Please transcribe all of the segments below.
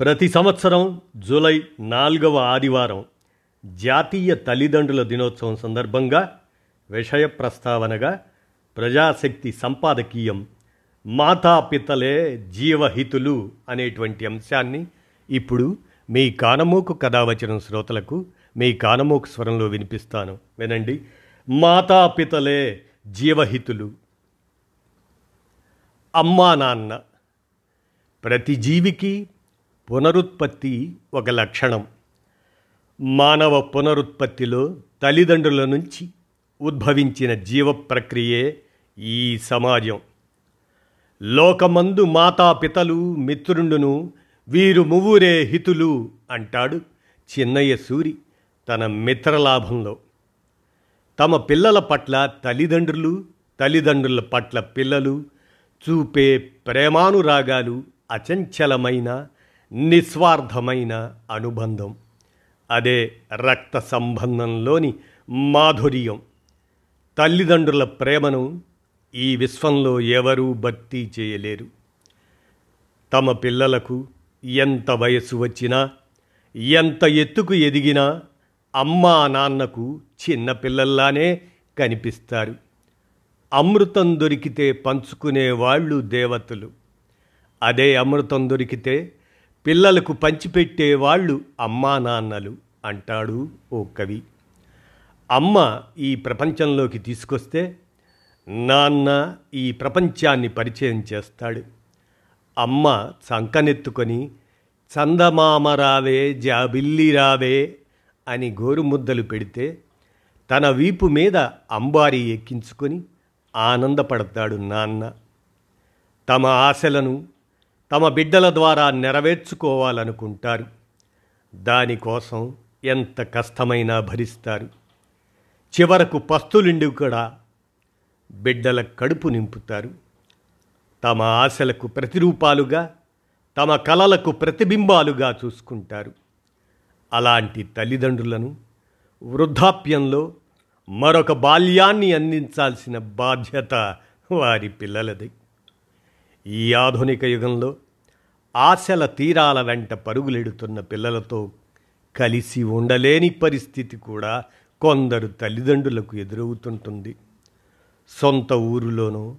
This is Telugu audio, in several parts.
ప్రతి సంవత్సరం జూలై నాలుగవ ఆదివారం జాతీయ తల్లిదండ్రుల దినోత్సవం సందర్భంగా విషయ ప్రస్తావనగా ప్రజాశక్తి సంపాదకీయం మాతాపితలే జీవహితులు అనేటువంటి అంశాన్ని ఇప్పుడు మీ కానమోకు కథావచనం శ్రోతలకు మీ కానమోకు స్వరంలో వినిపిస్తాను. వినండి. మాతాపితలే జీవహితులు. అమ్మా నాన్న ప్రతి జీవికి పునరుత్పత్తి ఒక లక్షణం. మానవ పునరుత్పత్తిలో తల్లిదండ్రుల నుంచి ఉద్భవించిన జీవ ప్రక్రియే ఈ సమాజం. లోకమందు మాతాపితలు మిత్రుండును వీరు మువ్వురే హితులు అంటాడు చిన్నయ్య సూరి తన మిత్రలాభంలో. తమ పిల్లల పట్ల తల్లిదండ్రులు తల్లిదండ్రుల పట్ల పిల్లలు చూపే ప్రేమానురాగాలు అచంచలమైన నిస్వార్థమైన అనుబంధం. అదే రక్త సంబంధంలోని మాధుర్యం. తల్లిదండ్రుల ప్రేమను ఈ విశ్వంలో ఎవరూ భర్తీ చేయలేరు. తమ పిల్లలకు ఎంత వయసు వచ్చినా ఎంత ఎత్తుకు ఎదిగినా అమ్మా నాన్నకు చిన్న పిల్లల్లానే కనిపిస్తారు. అమృతం దొరికితే పంచుకునే వాళ్ళు దేవతలు. అదే అమృతం దొరికితే పిల్లలకు పంచిపెట్టే వాళ్ళు అమ్మా నాన్నలు అంటాడు ఓ కవి. అమ్మ ఈ ప్రపంచంలోకి తీసుకొస్తే నాన్న ఈ ప్రపంచాన్ని పరిచయం చేస్తాడు. అమ్మ చంకనెత్తుకొని చందమామ రావే జాబిల్లి రావే అని గోరుముద్దలు పెడితే తన వీపు మీద అంబారి ఎక్కించుకొని ఆనందపడతాడు నాన్న. తమ ఆశలను తమ బిడ్డల ద్వారా నెరవేర్చుకోవాలనుకుంటారు. దానికోసం ఎంత కష్టమైనా భరిస్తారు. చివరకు పస్తులుండి కూడా బిడ్డల కడుపు నింపుతారు. తమ ఆశలకు ప్రతిరూపాలుగా తమ కలలకు ప్రతిబింబాలుగా చూసుకుంటారు. అలాంటి తల్లిదండ్రులను వృద్ధాప్యంలో మరొక బాల్యాన్ని అందించాల్సిన బాధ్యత వారి పిల్లలది. ఈ ఆధునిక యుగంలో ఆశల తీరాల వెంట పరుగులెడుతున్న పిల్లలతో కలిసి ఉండలేని పరిస్థితి కూడా కొందరు తల్లిదండ్రులకు ఎదురవుతుంటుంది. సొంత ఊరిలోనో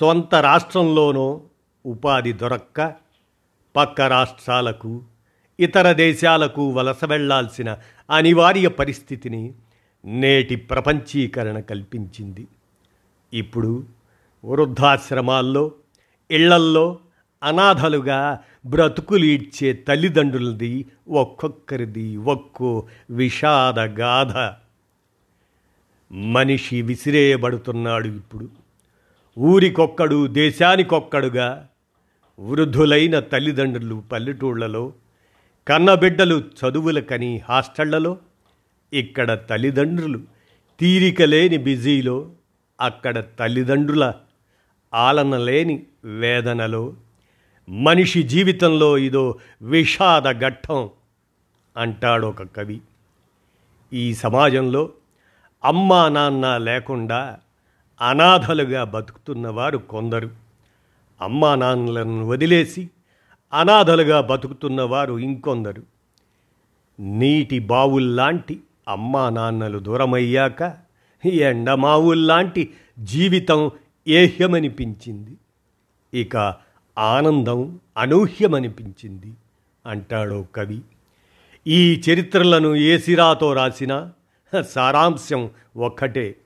సొంత రాష్ట్రంలోనో ఉపాధి దొరక్క పక్క రాష్ట్రాలకు ఇతర దేశాలకు వలస వెళ్ళాల్సిన అనివార్య పరిస్థితిని నేటి ప్రపంచీకరణ కల్పించింది. ఇప్పుడు వృద్ధాశ్రమాల్లో ఇళ్ళల్లో అనాథలుగా బ్రతుకులు ఇచ్చే తల్లిదండ్రులది ఒక్కొక్కరిది ఒక్కో విషాద గాథ మనిషి విసిరేయబడుతున్నాడు ఇప్పుడు. ఊరికొక్కడు దేశానికొక్కడుగా వృద్ధులైన తల్లిదండ్రులు పల్లెటూళ్ళలో కన్నబిడ్డలు చదువులకని హాస్టళ్ళలో ఇక్కడ తల్లిదండ్రులు తీరిక లేని బిజీలో అక్కడ తల్లిదండ్రుల ఆలన లేని వేదనలో మనిషి జీవితంలో ఇదో విషాద ఘట్టం అంటాడు ఒక కవి. ఈ సమాజంలో అమ్మా నాన్న లేకుండా అనాథలుగా బతుకుతున్నవారు కొందరు. అమ్మా నాన్నలను వదిలేసి అనాథలుగా బతుకుతున్నవారు ఇంకొందరు. నీటి బావుల్లాంటి అమ్మా నాన్నలు దూరమయ్యాక ఎండమావుల్లాంటి జీవితం ఏహ్యమనిపించింది. ఇక ఆనందం అనూహ్యమనిపించింది అంటాడో కవి. ఈ చరిత్రలను ఏ సిరాతో రాసినా? సారాంశం ఒక్కటే.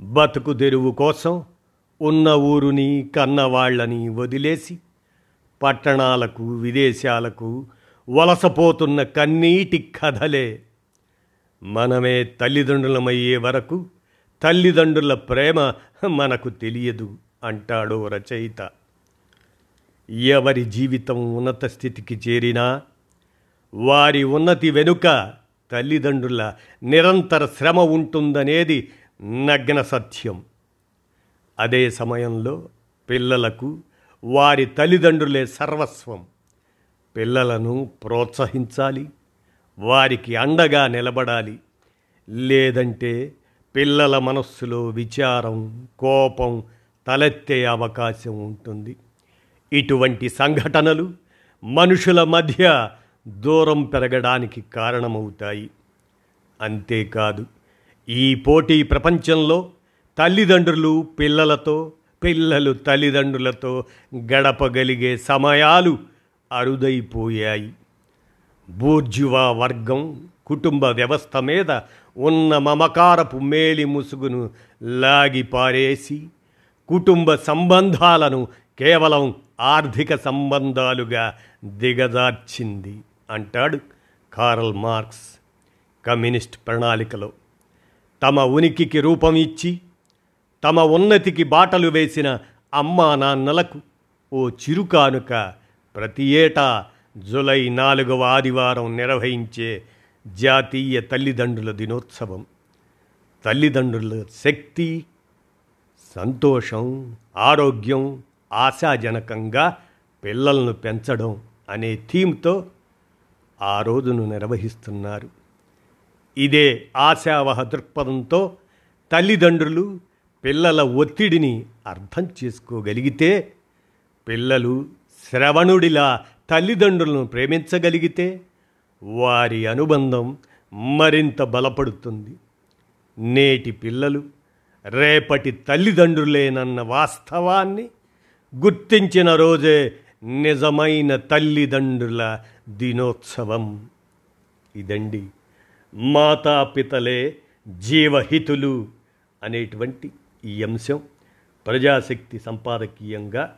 బతుకు తెరువు కోసం ఉన్న ఊరుని కన్నవాళ్ళని వదిలేసి పట్టణాలకు విదేశాలకు వలసపోతున్న కన్నీటి కథలే. మనమే తల్లిదండ్రులమయ్యే వరకు తల్లిదండ్రుల ప్రేమ మనకు తెలియదు అంటాడో రచయిత. ఎవరి జీవితం ఉన్నత స్థితికి చేరినా వారి ఉన్నతి వెనుక తల్లిదండ్రుల నిరంతర శ్రమ ఉంటుందనేది నగ్న సత్యం. అదే సమయంలో పిల్లలకు వారి తల్లిదండ్రులే సర్వస్వం. పిల్లలను ప్రోత్సహించాలి వారికి అండగా నిలబడాలి లేదంటే పిల్లల మనస్సులో విచారం కోపం తలెత్తే అవకాశం ఉంటుంది. ఇటువంటి సంఘటనలు మనుషుల మధ్య దూరం పెరగడానికి కారణమవుతాయి. అంతేకాదు ఈ పోటీ ప్రపంచంలో తల్లిదండ్రులు పిల్లలతో పిల్లలు తల్లిదండ్రులతో గడపగలిగే సమయాలు అరుదైపోయాయి. బూర్జువా వర్గం కుటుంబ వ్యవస్థ మీద ఉన్న మమకారపు మేలి ముసుగును లాగి పారేసి కుటుంబ సంబంధాలను కేవలం ఆర్థిక సంబంధాలుగా దిగదార్చింది అంటాడు కారల్ మార్క్స్ కమ్యూనిస్ట్ ప్రణాళికలో. తమ ఉనికికి రూపం ఇచ్చి తమ ఉన్నతికి బాటలు వేసిన అమ్మా నాన్నలకు ఓ చిరుకానుక ప్రతి ఏటా జులై నాలుగవ ఆదివారం నిర్వహించే జాతీయ తల్లిదండ్రుల దినోత్సవం. తల్లిదండ్రుల శక్తి సంతోషం ఆరోగ్యం ఆశాజనకంగా పిల్లలను పెంచడం అనే థీమ్తో ఆ రోజును నిర్వహిస్తున్నారు. ఇదే ఆశావహ దృక్పథంతో తల్లిదండ్రులు పిల్లల ఒత్తిడిని అర్థం చేసుకోగలిగితే పిల్లలు శ్రవణుడిలా తల్లిదండ్రులను ప్రేమించగలిగితే వారి అనుబంధం మరింత బలపడుతుంది. నేటి పిల్లలు రేపటి తల్లిదండ్రులేనన్న వాస్తవాన్ని గుర్తించిన రోజే నిజమైన తల్లిదండ్రుల దినోత్సవం. ఇదండి మాతాపితలే జీవహితులు అనేటువంటి ఈ అంశం. ప్రజాశక్తి సంపాదకీయంగా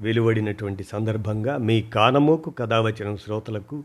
వెలువడినటువంటి సందర్భంగా మీ కానమోకు కథావచనం శ్రోతలకు